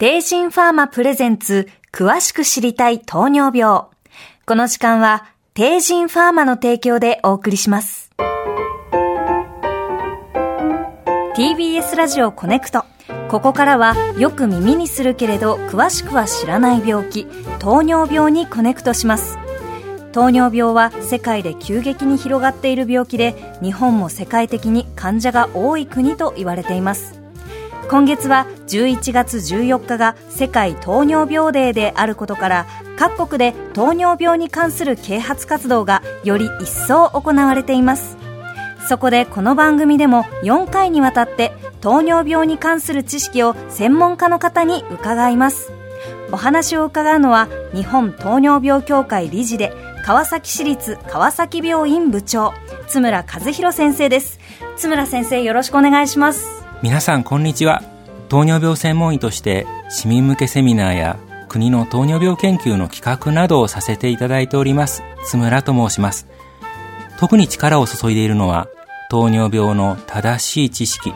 帝人ファーマプレゼンツ詳しく知りたい糖尿病。この時間は帝人ファーマの提供でお送りします。TBS ラジオコネクト。ここからはよく耳にするけれど詳しくは知らない病気、糖尿病にコネクトします。糖尿病は世界で急激に広がっている病気で日本も世界的に患者が多い国と言われています今月は11月14日が世界糖尿病デーであることから各国で糖尿病に関する啓発活動がより一層行われています。そこでこの番組でも4回にわたって糖尿病に関する知識を専門家の方に伺います。お話を伺うのは日本糖尿病協会理事で川崎市立川崎病院部長津村和弘先生です。津村先生よろしくお願いします。皆さんこんにちは糖尿病専門医として市民向けセミナーや国の糖尿病研究の企画などをさせていただいております津村と申します特に力を注いでいるのは糖尿病の正しい知識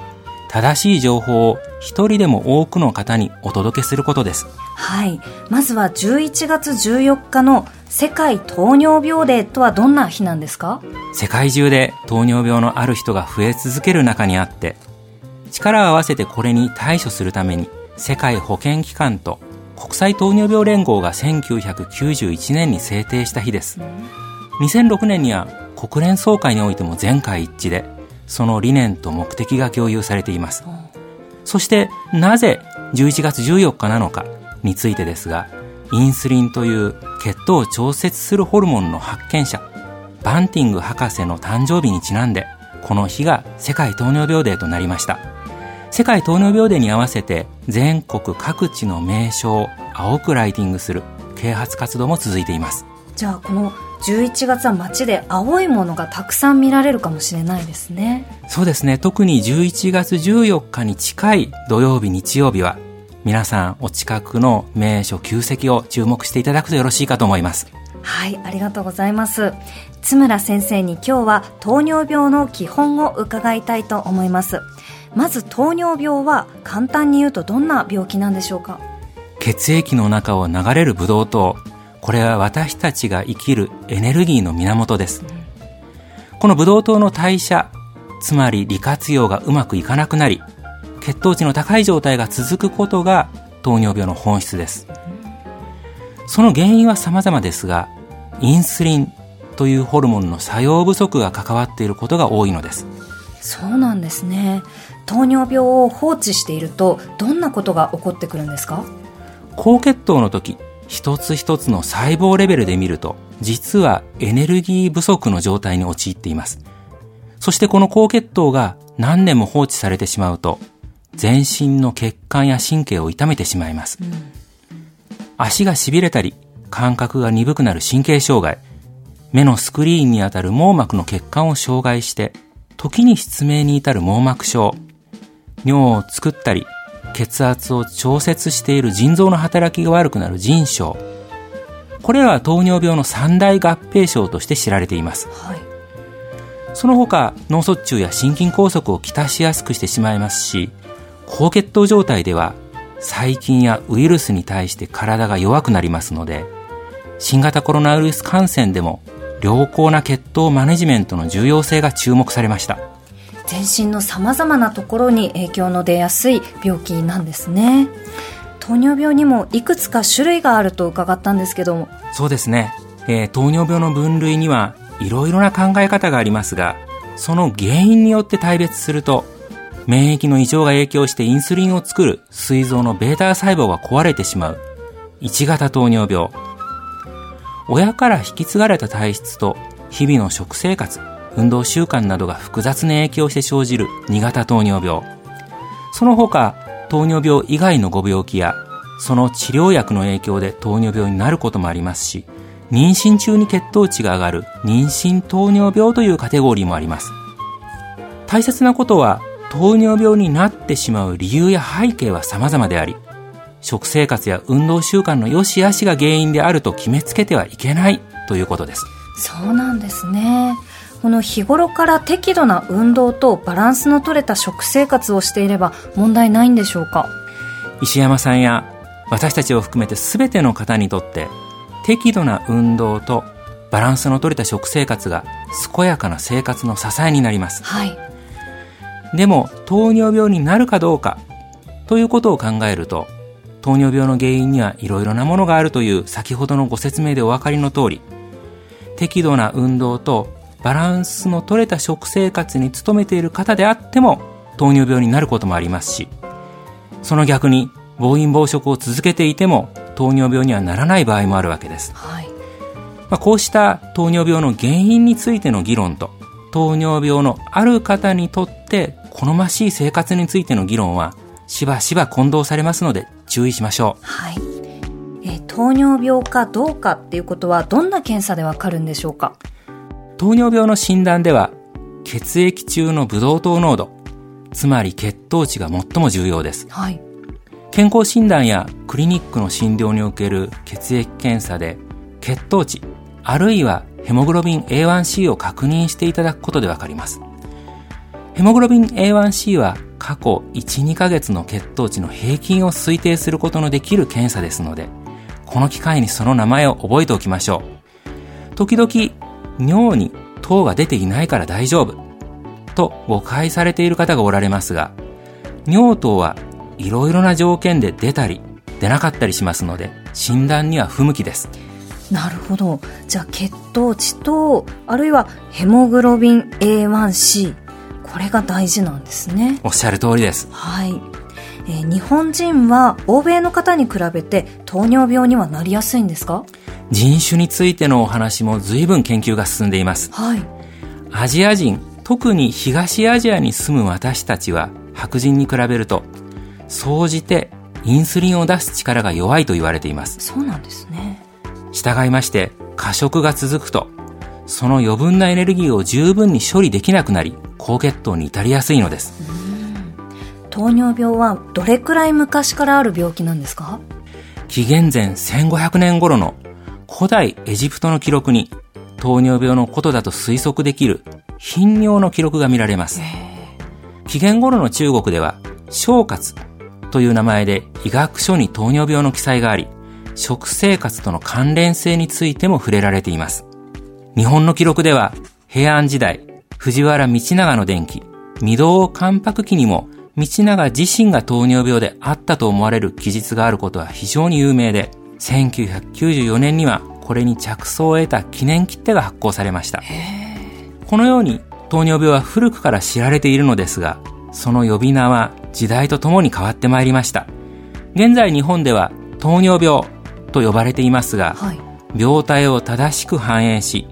正しい情報を一人でも多くの方にお届けすることです。はい。まずは11月14日の世界糖尿病デーとはどんな日なんですか？世界中で糖尿病のある人が増え続ける中にあって、力を合わせてこれに対処するために世界保健機関と国際糖尿病連合が1991年に制定した日です。2006年には国連総会においても全会一致でその理念と目的が共有されています。そしてなぜ11月14日なのかについてですが、インスリンという血糖を調節するホルモンの発見者、バンティング博士の誕生日にちなんで、この日が世界糖尿病デーとなりました。世界糖尿病デーに合わせて全国各地の名所を青くライティングする啓発活動も続いています。じゃあこの11月は街で青いものがたくさん見られるかもしれないですね。そうですね。特に11月14日に近い土曜日日曜日は皆さんお近くの名所旧跡を注目していただくとよろしいかと思います。はいありがとうございます。津村先生に今日は糖尿病の基本を伺いたいと思いますまず糖尿病は簡単に言うとどんな病気なんでしょうか？血液の中を流れるブドウ糖これは私たちが生きるエネルギーの源です。このブドウ糖の代謝、つまり利活用がうまくいかなくなり、血糖値の高い状態が続くことが糖尿病の本質です。その原因は様々ですが、インスリンというホルモンの作用不足が関わっていることが多いのです。そうなんですね。糖尿病を放置していると、どんなことが起こってくるんですか？高血糖の時、一つ一つの細胞レベルで見ると、実はエネルギー不足の状態に陥っています。そしてこの高血糖が何年も放置されてしまうと、全身の血管や神経を痛めてしまいます。うん、足が痺れたり、感覚が鈍くなる神経障害、目のスクリーンにあたる網膜の血管を障害して、時に失明に至る網膜症、尿を作ったり、血圧を調節している腎臓の働きが悪くなる腎症。これらは糖尿病の三大合併症として知られています。はい、その他、脳卒中や心筋梗塞をきたしやすくしてしまいますし、高血糖状態では細菌やウイルスに対して体が弱くなりますので、新型コロナウイルス感染でも良好な血糖マネジメントの重要性が注目されました。全身のさまざまなところに影響の出やすい病気なんですね。糖尿病にもいくつか種類があると伺ったんですけども。そうですね、えー、糖尿病の分類にはいろいろな考え方がありますがその原因によって大別すると免疫の異常が影響してインスリンを作る膵臓の β 細胞が壊れてしまう。1型糖尿病。親から引き継がれた体質と日々の食生活。運動習慣などが複雑な影響して生じる2型糖尿病。その他、糖尿病以外のご病気や、その治療薬の影響で糖尿病になることもありますし、妊娠中に血糖値が上がる妊娠糖尿病というカテゴリーもあります。大切なことは、糖尿病になってしまう理由や背景は様々であり、食生活や運動習慣の良し悪しが原因であると決めつけてはいけないということです。そうなんですね。この日頃から適度な運動とバランスの取れた食生活をしていれば問題ないんでしょうか？石山さんや私たちを含めて全ての方にとって適度な運動とバランスの取れた食生活が健やかな生活の支えになります。はい。でも、糖尿病になるかどうかということを考えると、糖尿病の原因にはいろいろなものがあるという先ほどのご説明でお分かりの通り、適度な運動とバランスの取れた食生活に努めている方であっても糖尿病になることもありますし、その逆に暴飲暴食を続けていても糖尿病にはならない場合もあるわけです。はい、まあ、こうした糖尿病の原因についての議論と糖尿病のある方にとって好ましい生活についての議論はしばしば混同されますので注意しましょう。はい。え糖尿病かどうかっていうことはどんな検査でわかるんでしょうか？糖尿病の診断では血液中のブドウ糖濃度、つまり血糖値が最も重要です。はい。健康診断やクリニックの診療における血液検査で血糖値、あるいはヘモグロビン A1C を確認していただくことでわかります。ヘモグロビン A1C は過去1、2ヶ月の血糖値の平均を推定することのできる検査ですので、この機会にその名前を覚えておきましょう。時々、尿に糖が出ていないから大丈夫と誤解されている方がおられますが、尿糖はいろいろな条件で出たり出なかったりしますので、診断には不向きです。なるほど。じゃあ血糖値と、あるいはヘモグロビン A1C、これが大事なんですね。おっしゃる通りです。はい。えー、日本人は欧米の方に比べて糖尿病にはなりやすいんですか？人種についてのお話も随分研究が進んでいます。はい。アジア人、特に東アジアに住む私たちは白人に比べると、総じてインスリンを出す力が弱いと言われています。そうなんですね。従いまして、過食が続くと、その余分なエネルギーを十分に処理できなくなり、高血糖に至りやすいのです。糖尿病はどれくらい昔からある病気なんですか？紀元前1500年頃の古代エジプトの記録に糖尿病のことだと推測できる頻尿の記録が見られます。紀元頃の中国では、小活という名前で医学書に糖尿病の記載があり、食生活との関連性についても触れられています。日本の記録では、平安時代、藤原道長の伝記、未道関白記にも、道長自身が糖尿病であったと思われる記述があることは非常に有名で、1994年にはこれに着想を得た記念切手が発行されました。このように糖尿病は古くから知られているのですが、その呼び名は時代とともに変わってまいりました。現在日本では糖尿病と呼ばれていますが、はい、病態を正しく反映し、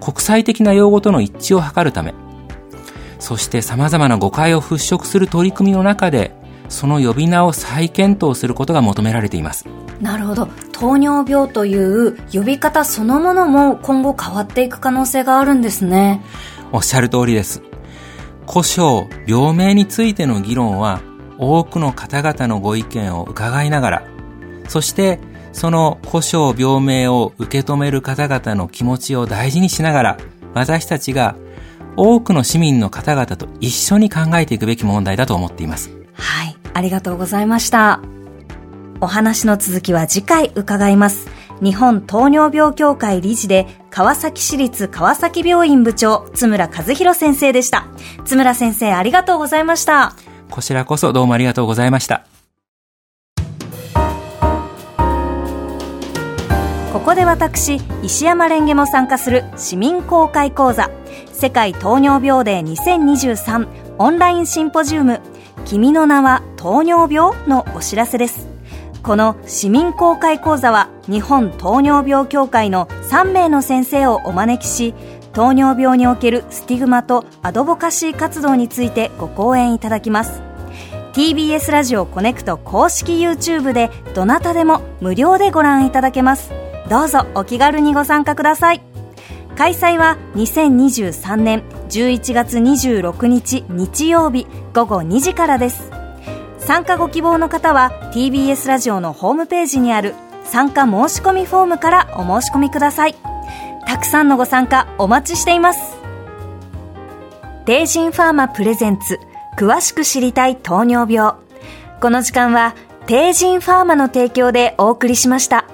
国際的な用語との一致を図るため、そして様々な誤解を払拭する取り組みの中で、その呼び名を再検討することが求められています。なるほど。糖尿病という呼び方そのものも今後変わっていく可能性があるんですね。おっしゃる通りです。故障、病名についての議論は多くの方々のご意見を伺いながら、そしてその故障病名を受け止める方々の気持ちを大事にしながら、私たちが多くの市民の方々と一緒に考えていくべき問題だと思っています。はい、ありがとうございました。お話の続きは次回伺います。日本糖尿病協会理事で川崎市立川崎病院部長津村和弘先生でした。津村先生ありがとうございました。こちらこそどうもありがとうございました。ここで私石山レンゲも参加する市民公開講座。世界糖尿病デー2023オンラインシンポジウム。君の名は糖尿病のお知らせです。この市民公開講座は日本糖尿病協会の3名の先生をお招きし糖尿病におけるスティグマとアドボカシー活動についてご講演いただきます。TBS ラジオコネクト公式 YouTube でどなたでも無料でご覧いただけます。どうぞお気軽にご参加ください。開催は2023年11月26日日曜日午後2時からです。参加ご希望の方は TBS ラジオのホームページにある参加申し込みフォームからお申し込みください。たくさんのご参加お待ちしています。テイジンファーマプレゼンツ詳しく知りたい糖尿病。この時間はテージンファーマの提供でお送りしました。